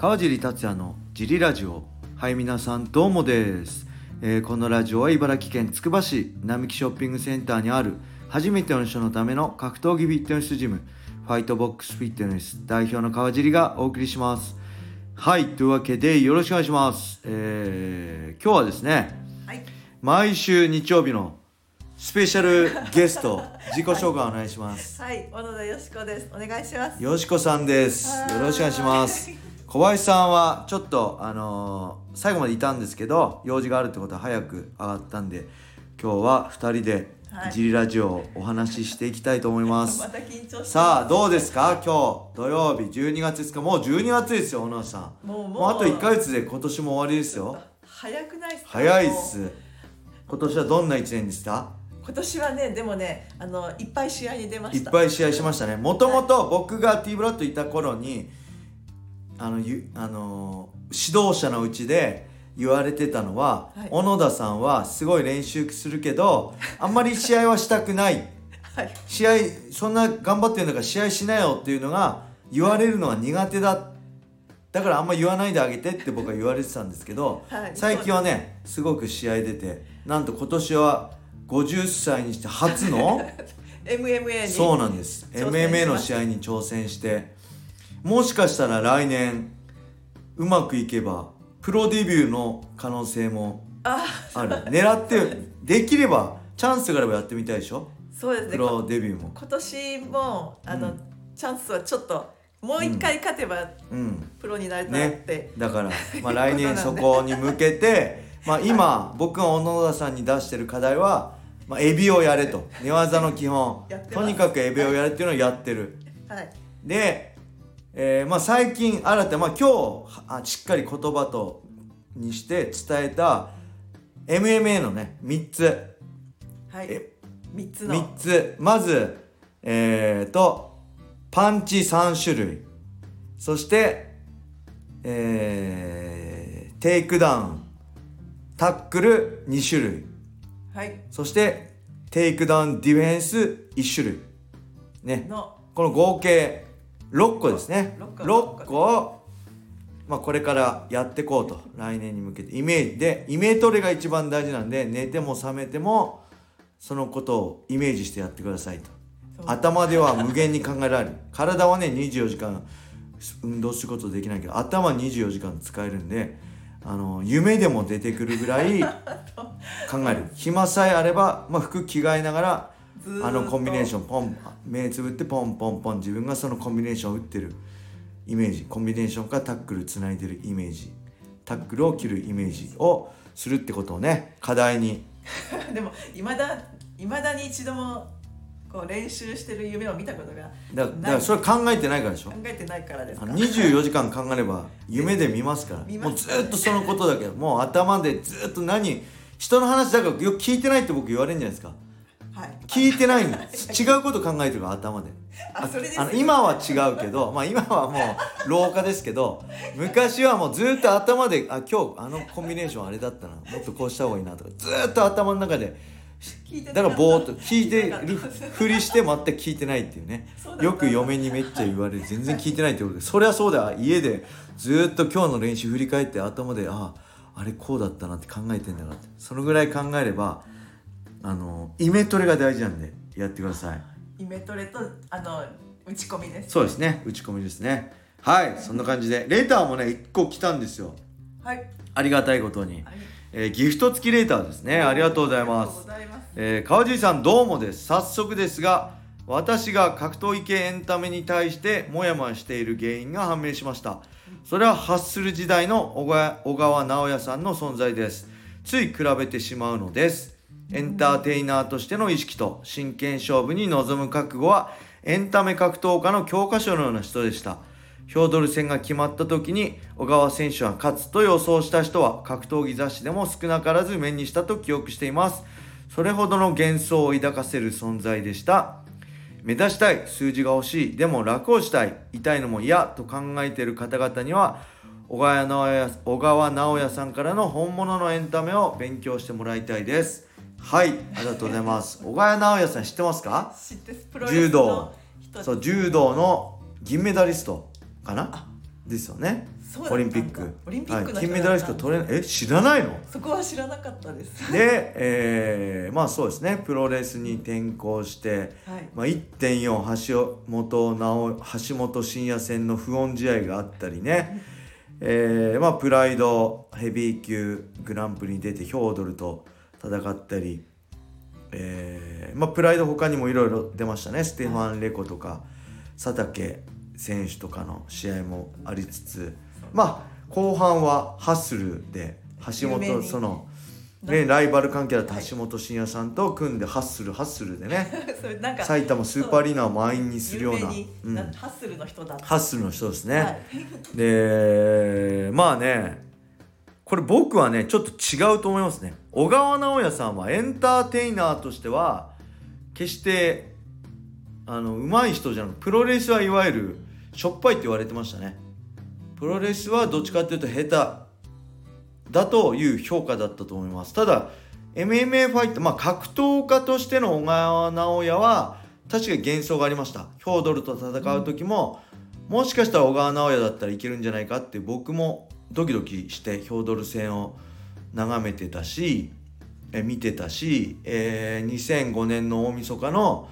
川尻達也のジリラジオ。はい皆さんどうもです、えーこのラジオは茨城県つくば市並木ショッピングセンターにある初めての人のための格闘技フィットネスジムファイトボックスフィットネス代表の川尻がお送りします。はいというわけでよろしくお願いします、えー今日はですねはい、毎週日曜日のスペシャルゲスト自己紹介お願いします。はい、小野田よしこです。お願いします。よしこさんです。はいよろしくお願いします小林さんはちょっとあのー最後までいたんですけど用事があるってことは早く上がったんで今日は2人ではい。ジリラジオをお話ししていきたいと思います、また緊張してさあどうですか？今日土曜日12月ですか？もう12月ですよ小野さん。もうもう。あと1ヶ月で今年も終わりですよ。早くないですか？早いっす。今年はどんな1年でした？今年はね、でもね、あのいっぱい試合に出まいし。ったぱい試合しましたね。もともと僕が T ブラッドいた頃にあのゆあの指導者のうちで言われてたのは、はい。小野田さんはすごい練習するけど あんまり試合はしたくない。はい、試合そんな頑張ってるんだから試合しなよっていうのが言われるのは苦手だ。だからあんま言わないであげてって僕は言われてたんですけど、はい。最近はねすごく試合出てなんと今年は50歳にして初の MMA に。そうなんです。挑戦し MMA のました試合に挑戦してもしかしたら来年うまくいけばプロデビューの可能性もあ、ある。狙ってできればチャンスがあればやってみたいでしょ？そうですね。プロこデビューも。今年もあの、うん。チャンスはちょっともう一回勝てばうん。プロになれたらっね。て。だから、まあ、来年そこに向けてまあ今僕が小野田さんに出してる課題は、まあ、エビをやれと。寝技の基本。とにかくエビをやれっていうのをやってる。はい。で、えーまあ、最近新た、まあ、今日あしっかり言葉とにして伝えた MMA のね3つはいえ。三つの。3つまずえー、とパンチ3種類そしてえー、テイクダウンタックル2種類はい。そしてテイクダウンディフェンス1種類ねの。この合計6個ですね。六個6個。を、まあ、これからやっていこうと。来年に向けて。イメージ。でイメトレが一番大事なんで寝ても覚めてもそのことをイメージしてやってくださいと。頭では無限に考えられる。体はね24時間運動することできないけど頭は24時間使えるんであの夢でも出てくるぐらい考える。暇さえあれば、まあ、服着替えながらあのコンビネーションポン目つぶってポンポンポン。自分がそのコンビネーションを打ってるイメージ。コンビネーションからタックルつないでるイメージ。タックルを切るイメージをするってことをね課題に。でもいまだいまだに一度もこう練習してる夢を見たことがだだからそれ考えてないからでしょ。考えてないからですか？あの24時間考えれば夢で見ますから。見もうずっとそのことだけどもう頭でずっと何人の話だからよく聞いてないって僕言われるんじゃないですかはい。聞いてないんだ違うこと考えてるから頭で。あそれですあの今は違うけどまあ今はもう老化ですけど昔はもうずっと頭であ今日あのコンビネーションあれだったな。もっとこうした方がいいなとかずっと頭の中でだからぼーっと聞いてるふりして全く聞いてないっていうね。よく嫁にめっちゃ言われる。全然聞いてないってことで。そりゃそうだ家でずっと今日の練習振り返って頭でああれこうだったなって考えてんだからって。そのぐらい考えればあのイメトレが大事なんでやってください。イメトレとあの打ち込みです。そうですね。打ち込みですね。はい。そんな感じで。レターもね1個来たんですよ。はい。ありがたいことに、はい。えーギフト付きレーターですね。ありがとうございます。います。えー川尻さんどうもです。早速ですが私が格闘技系エンタメに対してモヤモヤしている原因が判明しました。それは発する時代の小川小川直也さんの存在です。つい比べてしまうのですエンターテイナーとしての意識と真剣勝負に臨む覚悟はエンタメ格闘家の教科書のような人でした。ヒョードル戦が決まった時に小川選手は勝つと予想した人は格闘技雑誌でも少なからず目にしたと記憶しています。それほどの幻想を抱かせる存在でした。目指したい数字が欲しいでも楽をしたい痛いのも嫌と考えている方々には小川直也さんからの本物のエンタメを勉強してもらいたいです。はいありがとうございます。小川直也さん知ってますか？知ってプロレスの柔道。人そう柔道の銀メダリストかな？ですよね。オリンピック。オリンピックのはい、人金メダリスト取れえ知らないの？そこは知らなかったです。で、えーまあそうですね。プロレスに転向して、はい。まあ、1.4橋本直橋本真也戦の不穏試合があったりね、えーまあ、プライドヘビー級グランプリに出てヒョードルと戦ったり、えーまあ、プライド他にもいろいろ出ましたね。ステファン・レコとか佐竹選手とかの試合もありつつまあ後半はハッスルで橋本その、ね、ライバル関係だった橋本真也さんと組んでハッスルハッスルでね 埼玉スーパーアリーナを満員にするようなうん。なハッスルの人だった。ハッスルの人ですね、はい。でまあねこれ僕はねちょっと違うと思いますね小川直也さんはエンターテイナーとしては決してあの上手い人じゃなくプロレスはいわゆるしょっぱいって言われてましたね。プロレスはどっちかっていうと下手だという評価だったと思います。ただ MMA ファイトまあ格闘家としての小川直也は確かに幻想がありました。ヒョードルと戦う時も、もしかしたら小川直也だったらいけるんじゃないかって僕もドキドキしてヒョードル戦を眺めてたしえ見てたし、えー2005年の大晦日の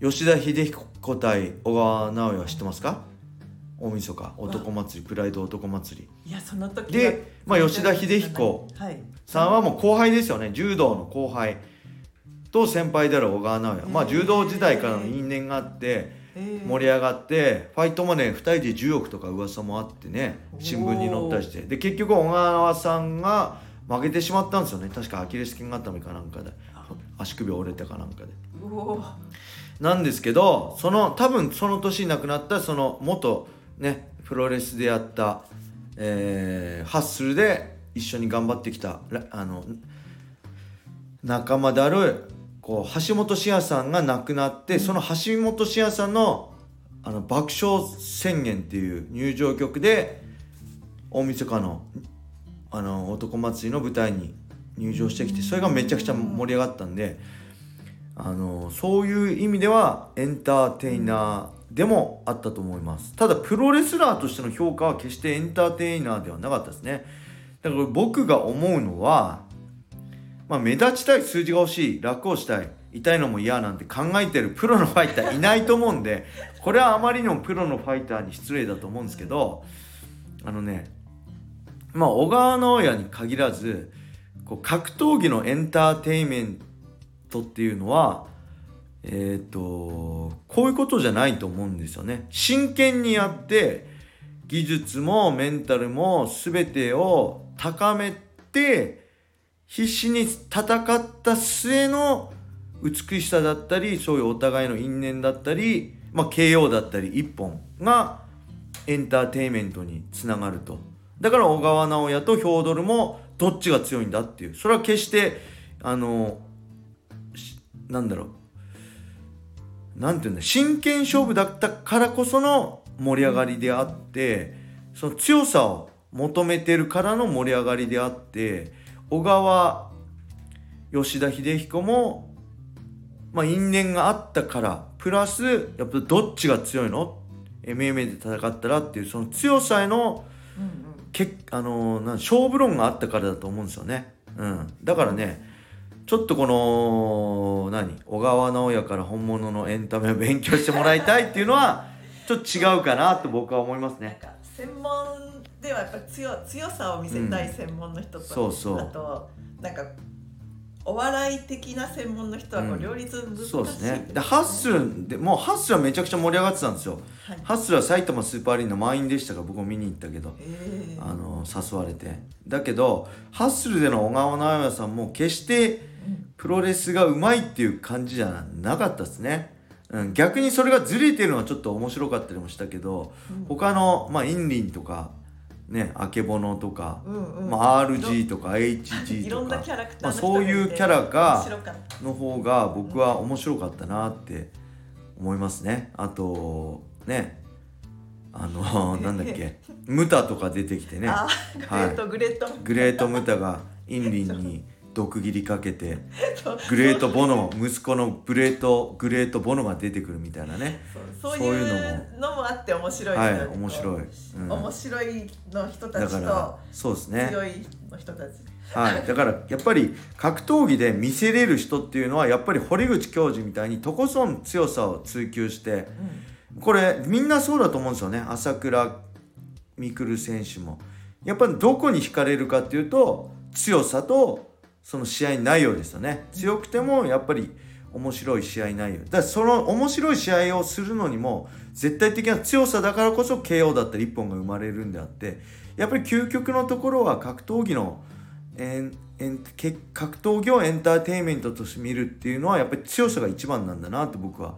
吉田秀彦対小川直也は知ってますか？大晦日男祭りプライド男祭り。いやその時はでまあ吉田秀彦はい。さんはもう後輩ですよね。柔道の後輩と先輩である小川直也まあ柔道時代からの因縁があってえー盛り上がってファイトもね2人で10億とか噂もあってね新聞に載ったりして。で結局小川さんが負けてしまったんですよね。確かアキレス腱固めかなんかで。足首折れたかなんかで。なんですけどその多分その年に亡くなったその元ねプロレスでやった、えーハッスルで一緒に頑張ってきたらあの仲間であるこう橋本真也さんが亡くなって、その橋本真也さんのあの爆笑宣言っていう入場曲で大晦日のあの男祭りの舞台に入場してきてそれがめちゃくちゃ盛り上がったんであのそういう意味ではエンターテイナーでもあったと思います。ただプロレスラーとしての評価は決してエンターテイナーではなかったですね。だから僕が思うのは、まあ、目立ちたい数字が欲しい楽をしたい痛いのも嫌なんて考えてるプロのファイターいないと思うんで これはあまりにもプロのファイターに失礼だと思うんですけどあのねまあ小川直也に限らずこう格闘技のエンターテインメントっていうのはえっ、とこういうことじゃないと思うんですよね。真剣にやって技術もメンタルも全てを高めて必死に戦った末の美しさだったりそういうお互いの因縁だったり、まあ、KO だったり一本がエンターテインメントにつながると。だから小川直也とヒョードルもどっちが強いんだっていう。それは決してあのなんだろう。なんていうんだ真剣勝負だったからこその盛り上がりであってその強さを求めてるからの盛り上がりであって小川吉田秀彦もまあ因縁があったからプラスやっぱどっちが強いの？MMA で戦ったらっていうその強さへのうんうんけあのな勝負論があったからだと思うんですよね。うん、だからねちょっとこの何？小川直也から本物のエンタメを勉強してもらいたいっていうのはちょっと違うかなと僕は思いますね。専門ではやっぱ強強さを見せたい専門の人と、そうそう。あとなんかお笑い的な専門の人はこううん。両立難しいそうですね。でハッスルでもうハッスルはめちゃくちゃ盛り上がってたんですよ。はい。ハッスルは埼玉スーパーアリーナ満員でしたから僕も見に行ったけど。えー。あの誘われて。だけどハッスルでの小川直也さんも決してプロレスがうまいっていう感じじゃなかったですね、うん、逆にそれがずれてるのはちょっと面白かったりもしたけど他の、まあ、インリンとかねあけぼのとか、うんうん。まあ、RG とか HG とかまあ、そうがいうキャラ面がの方が僕は面白かったなって思いますね。あとねあの なんだっけムタとか出てきてね。あーグレート、グレートグレート・ムタがインリンに毒斬りかけて グレート・ボノ息子のグレートグレート・ボノが出てくるみたいなね。そう。そういうのも。あって面白いはい面白い、うん。面白いの人たちだからとそうですね。強いの人たち、はい、だからやっぱり格闘技で見せれる人っていうのはやっぱり堀口教授みたいにとことん強さを追求してこれみんなそうだと思うんですよね。朝倉未来選手も。やっぱりどこに惹かれるかっていうと強さとその試合内容ですよね。強くてもやっぱり面白い試合内容。だからその面白い試合をするのにも絶対的な強さだからこそ KO だったり一本が生まれるんであってやっぱり究極のところは格闘技のエンエンけ格闘技をエンターテインメントとして見るっていうのはやっぱり強さが一番なんだなと僕は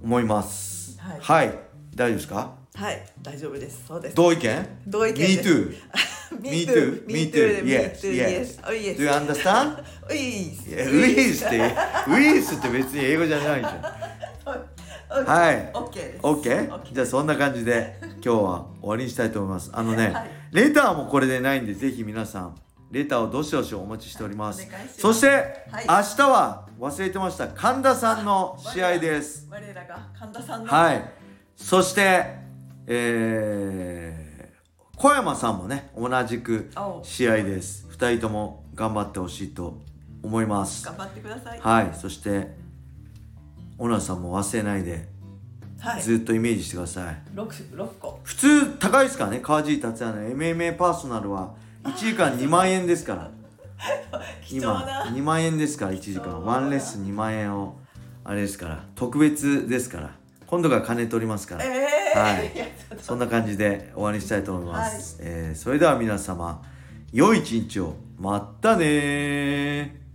思います。はい。大丈夫ですか？はい。大丈夫です。そうです。同意見？同意見です Me too. Me too. Yes Yes. Oh yes. Do you understand? ウィースいやウィースって。ウィースって別に英語じゃないじゃん。はい。オッケーです OK? じゃあそんな感じで 今日は終わりにしたいと思います。あのね、はい。レターもこれでないんでぜひ皆さんレターをどしどしお待ちしております。お願いします。そして、はい。明日は忘れてました神田さんの試合です。我らが神田さんの。はい。そしてえー、小山さんもね同じくお試合です。2人とも頑張ってほしいと思います。頑張ってください。はい。そして小野さんも忘れないではい。ずっとイメージしてください、六六個。普通高いですからね。川尻達也の MMA パーソナルは1時間2万円ですから。貴重な。2万円ですから1時間。ワンレッスン2万円をあれですから。特別ですから。今度が金取りますから、ええはいそんな感じで終わりにしたいと思います、えーそれでは皆様良い一日を。まったねー